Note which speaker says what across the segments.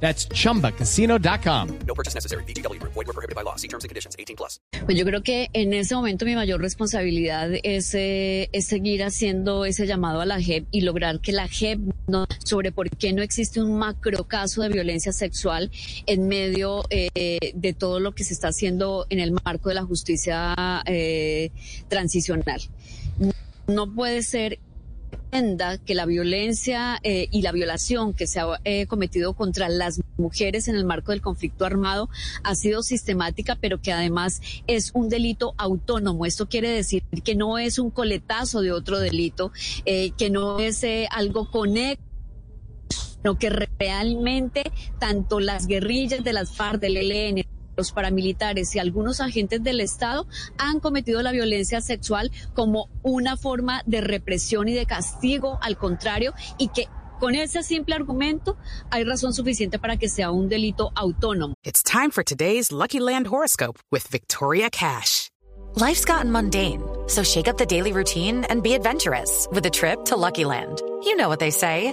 Speaker 1: That's chumbacasino.com.
Speaker 2: No purchase necessary. BGW. Void were prohibited by law. See terms and conditions. 18 plus.
Speaker 3: Pues yo creo que en ese momento mi mayor responsabilidad es, eh, es seguir haciendo ese llamado a la JEP y lograr que la JEP no, sobre por qué no existe un macro caso de violencia sexual en medio eh, de todo lo que se está haciendo en el marco de la justicia eh, transicional. No puede ser que la violencia eh, y la violación que se ha eh, cometido contra las mujeres en el marco del conflicto armado ha sido sistemática, pero que además es un delito autónomo. Esto quiere decir que no es un coletazo de otro delito, eh, que no es algo conectado sino que realmente tanto las guerrillas de las FARC, del ELN, los paramilitares y algunos agentes del Estado han cometido la violencia sexual como una forma de represión y de castigo, al contrario, y que con ese simple argumento hay razón suficiente para que sea un delito autónomo.
Speaker 4: It's time for today's Lucky Land horoscope with Victoria Cash. Life's gotten mundane, so shake up the daily routine and be adventurous with a trip to Lucky Land. You know what they say.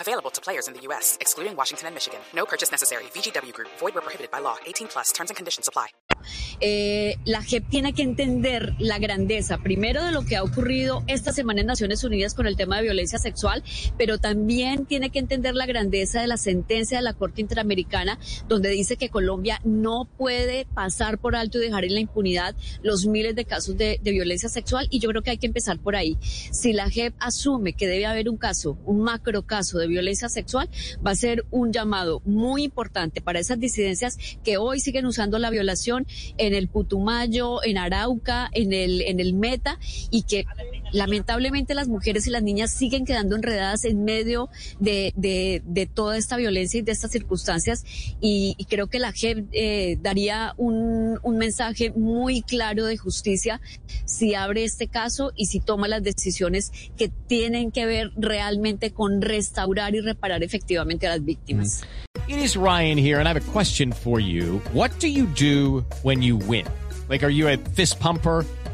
Speaker 2: Available to players in the U.S., excluding Washington and Michigan. No purchase necessary. VGW Group. Void were prohibited by law. 18 plus. Terms and conditions apply.
Speaker 3: Eh, la JEP tiene que entender la grandeza, primero de lo que ha ocurrido esta semana en Naciones Unidas con el tema de violencia sexual, pero también tiene que entender la grandeza de la sentencia de la Corte Interamericana, donde dice que Colombia no puede pasar por alto y dejar en la impunidad los miles de casos de, de violencia sexual, y yo creo que hay que empezar por ahí. Si la JEP asume que debe haber un caso, un macro caso de violencia sexual, va a ser un llamado muy importante para esas disidencias que hoy siguen usando la violación en el Putumayo, en Arauca, en el, en el Meta, y que lamentablemente las mujeres y las niñas siguen quedando enredadas en medio de, de, de toda esta violencia y de estas circunstancias. Y, creo que la JEP eh, daría un, un mensaje muy claro de justicia si abre este caso y si toma las decisiones que tienen que ver realmente con restaurar y reparar efectivamente a las víctimas.
Speaker 1: It is Ryan here, and I have a question for you. What do you do when you win? Like, are you a fist pumper?